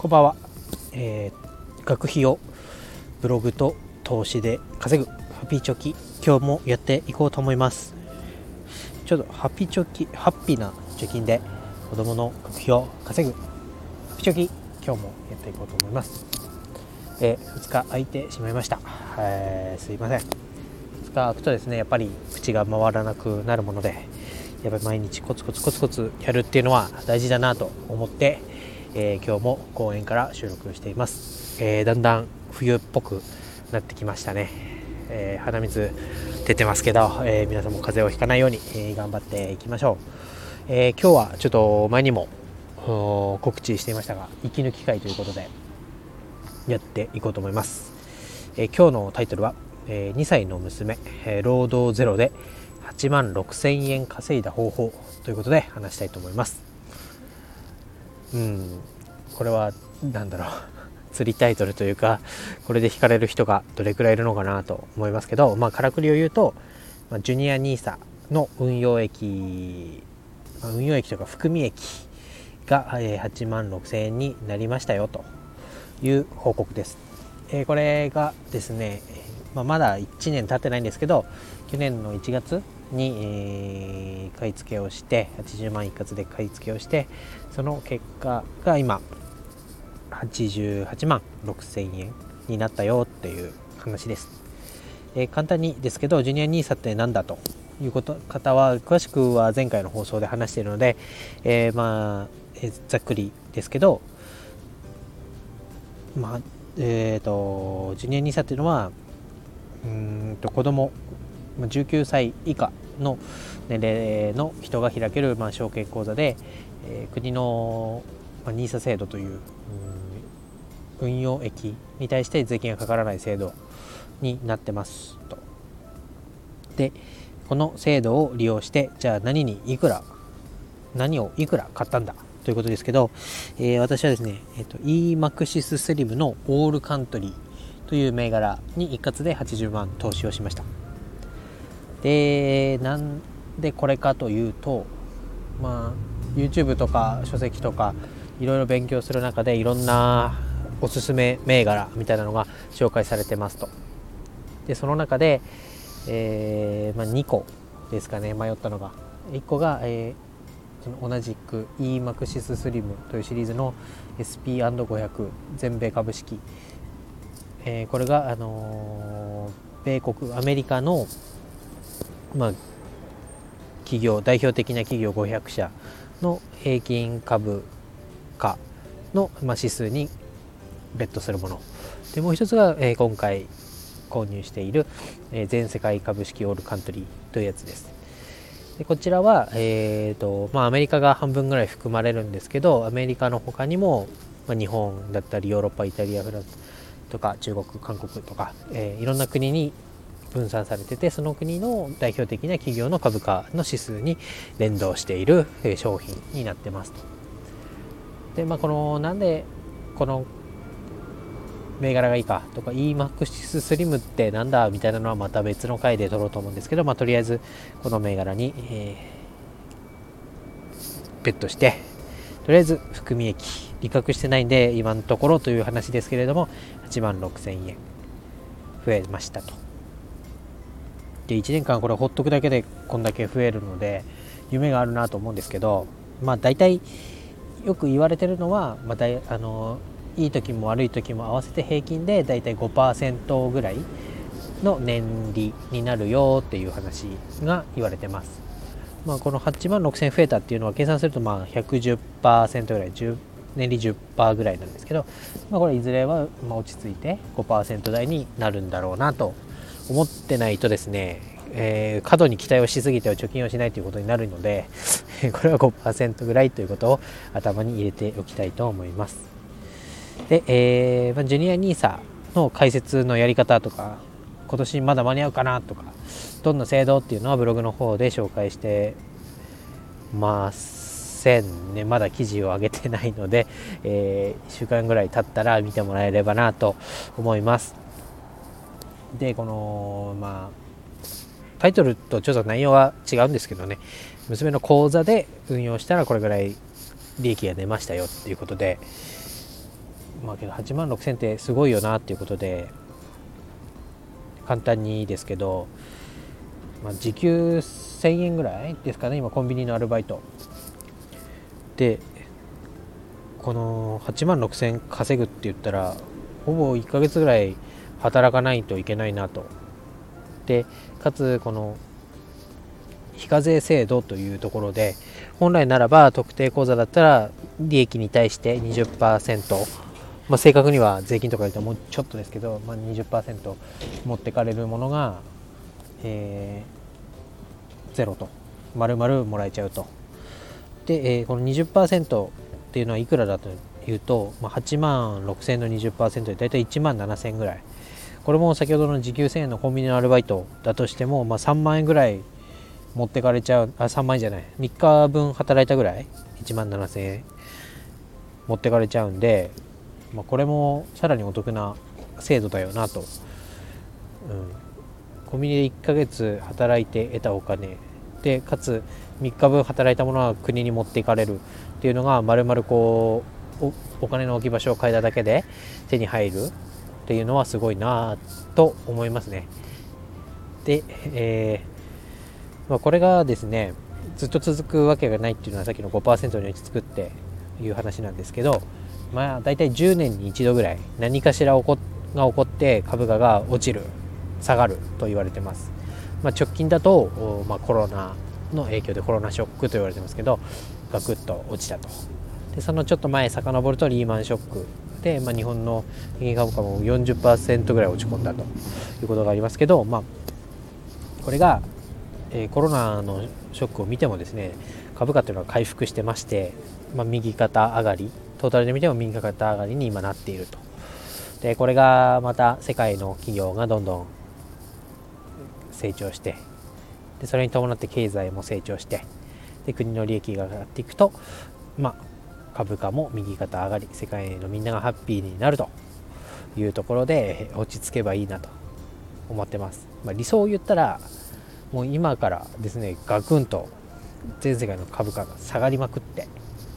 こんばんは、えー、学費をブログと投資で稼ぐ。ハッピーチョキ今日もやっていこうと思います。ちょっとハッピーチョキハッピーな貯金で子供の学費を稼ぐ。ハッピーチョキ今日もやっていこうと思います。えー、2日空いてしまいました、えー、すいません。2日空くとですねやっぱり口が回らなくなるものでやっぱり毎日コツコツコツコツやるっていうのは大事だなと思ってえー、今日も公園から収録しています、えー、だんだん冬っぽくなってきましたね、えー、鼻水出てますけど、え皆さんも風邪をひかないように、え頑張っていきましょう、え今日はちょっと前にも告知していましたが息抜き会ということでやっていこうと思います、え今日のタイトルは、え2歳の娘、え労働ゼロで8万6000円稼いだ方法ということで話したいと思います。うん。これは何だろう。釣りタイトルというかこれで引かれる人がどれくらいいるのかなと思いますけどまあからくりを言うと、まあ、ジュニア NISA の運用益、まあ、運用益というか含み益が、え8万6000円になりましたよという報告です、えー、これがですね、まあ、まだ1年経ってないんですけど去年の1月に、えー、買い付けをして80万一括で買い付けをしてその結果が今88万6000円になったよっていう話です、えー、簡単にですけどジュニア NISA って何だということ方は詳しくは前回の放送で話しているので、えー、まあ、えー、ざっくりですけどまあえっ、ー、とジュニア NISA っていうのはうんと子供19歳以下の年齢の人が開ける、まあ、証券口座で、えー、国の、まあ、NISA 制度という、うん、運用益に対して税金がかからない制度になってますと。でこの制度を利用してじゃあ何にいくら何をいくら買ったんだということですけど、えー、私はですね、えーと、EMAXIS SLIM のオールカントリーという銘柄に一括で80万投資をしました。でなんでこれかというとまあ YouTube とか書籍とかいろいろ勉強する中でいろんなおすすめ銘柄みたいなのが紹介されてますと。でその中で、えー、まあ、2個ですかね迷ったのが。1個が、えー、その同じく EMAXIS SLIM というシリーズの SP&500 全米株式、えー、これが、あの米国アメリカのまあ、企業代表的な企業500社の平均株価の、まあ、指数にベットするもの。でもう一つが、えー、今回購入している、えー、全世界株式オールカントリーというやつです。でこちらは、えーとまあ、アメリカが半分ぐらい含まれるんですけどアメリカの他にも、まあ、日本だったりヨーロッパイタリアフランスとか中国韓国とか、えー、いろんな国に分散されててその国の代表的な企業の株価の指数に連動している商品になってますと。でまあこのなんでこの銘柄がいいかとか EMAXIS スリムってなんだみたいなのはまた別の回で取ろうと思うんですけど、まあ、とりあえずこの銘柄に、えー、ベットしてとりあえず含み益利確してないんで今のところという話ですけれども8万6000円増えましたとで1年間これほっとくだけでこんだけ増えるので夢があるなと思うんですけどまあ大体よく言われてるのは、まあ、だいあのいい時も悪い時も合わせて平均で大体5%ぐらいの年利になるよっていう話が言われてます。まあ、この8万6000増えたっていうのは計算するとまあ110%ぐらい10年利10%ぐらいなんですけど、まあ、これいずれはま落ち着いて5%台になるんだろうなと思ってないとですね、えー、過度に期待をしすぎては貯金をしないということになるので これは5%ぐらいということを頭に入れておきたいと思います。で、えー、まあ、ジュニア NISA の解説のやり方とか今年まだ間に合うかなとかどんな制度っていうのはブログの方で紹介してませんねまだ記事を上げてないので、えー、1週間ぐらい経ったら見てもらえればなと思いますでこのまあタイトルとちょっと内容は違うんですけどね。娘の口座で運用したらこれぐらい利益が出ましたよっていうことで。まあけど8万6000ってすごいよなっていうことで。簡単にですけど、まあ、時給1000円ぐらいですかね今コンビニのアルバイト。でこの8万6000稼ぐって言ったらほぼ1ヶ月ぐらい働かないといけないなと。でかつこの非課税制度というところで本来ならば特定口座だったら利益に対して20%、まあ、正確には税金とか言うともうちょっとですけど、まあ、20%持ってかれるものが、えー、ゼロと。丸々もらえちゃうと。で、えー、この20%っていうのはいくらだというと、まあ、8万6000円の20%で大体1万7000ぐらい。これも先ほどの時給1000円のコンビニのアルバイトだとしても、まあ、3万円ぐらい持ってかれちゃうあ3万円じゃない3日分働いたぐらい1万7000円持ってかれちゃうんで、まあ、これもさらにお得な制度だよなと、うん、コンビニで1ヶ月働いて得たお金でかつ3日分働いたものは国に持っていかれるっていうのがまるまるこうお金の置き場所を変えただけで手に入る。っていうのはすごいなと思いますね。で、えー、まあ、これがですねずっと続くわけがないっていうのはさっきの5%に落ち着くっていう話なんですけどまあ大体10年に一度ぐらい何かしら起こが起こって株価が落ちる下がると言われてます。まあ、直近だと、まあ、コロナの影響でコロナショックと言われてますけどガクッと落ちたとでそのちょっと前遡るとリーマンショックで、まあ、日本の平均株価も40%ぐらい落ち込んだということがありますけど、まあ、これが、えー、コロナのショックを見てもですね株価というのは回復してまして、まあ、右肩上がりトータルで見ても右肩上がりに今なっていると。でこれがまた世界の企業がどんどん成長してでそれに伴って経済も成長してで国の利益が上がっていくと、まあ、株価も右肩上がり世界のみんながハッピーになるというところで落ち着けばいいなと思ってます、まあ、理想を言ったらもう今からですねガクンと全世界の株価が下がりまくって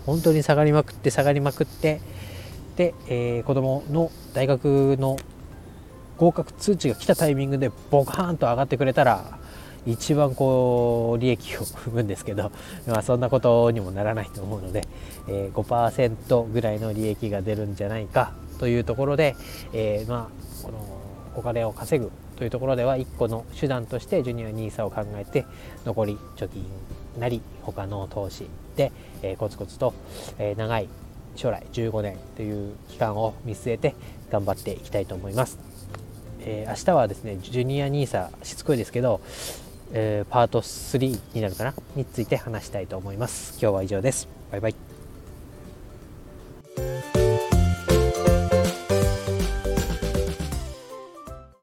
本当に下がりまくって下がりまくってで、えー、子供の大学の合格通知が来たタイミングでボカーンと上がってくれたら一番こう利益を踏むんですけど、まあ、そんなことにもならないと思うので、えー、5%ぐらいの利益が出るんじゃないかというところで、えー、まあこのお金を稼ぐというところでは1個の手段としてジュニア NISA を考えて残り貯金なり他の投資で、えー、コツコツと、えー、長い将来15年という期間を見据えて頑張っていきたいと思います。えー、明日はですねジュニア NISA しつこいですけどえー、パート3になるかな？について話したいと思います。今日は以上です。バイバイ。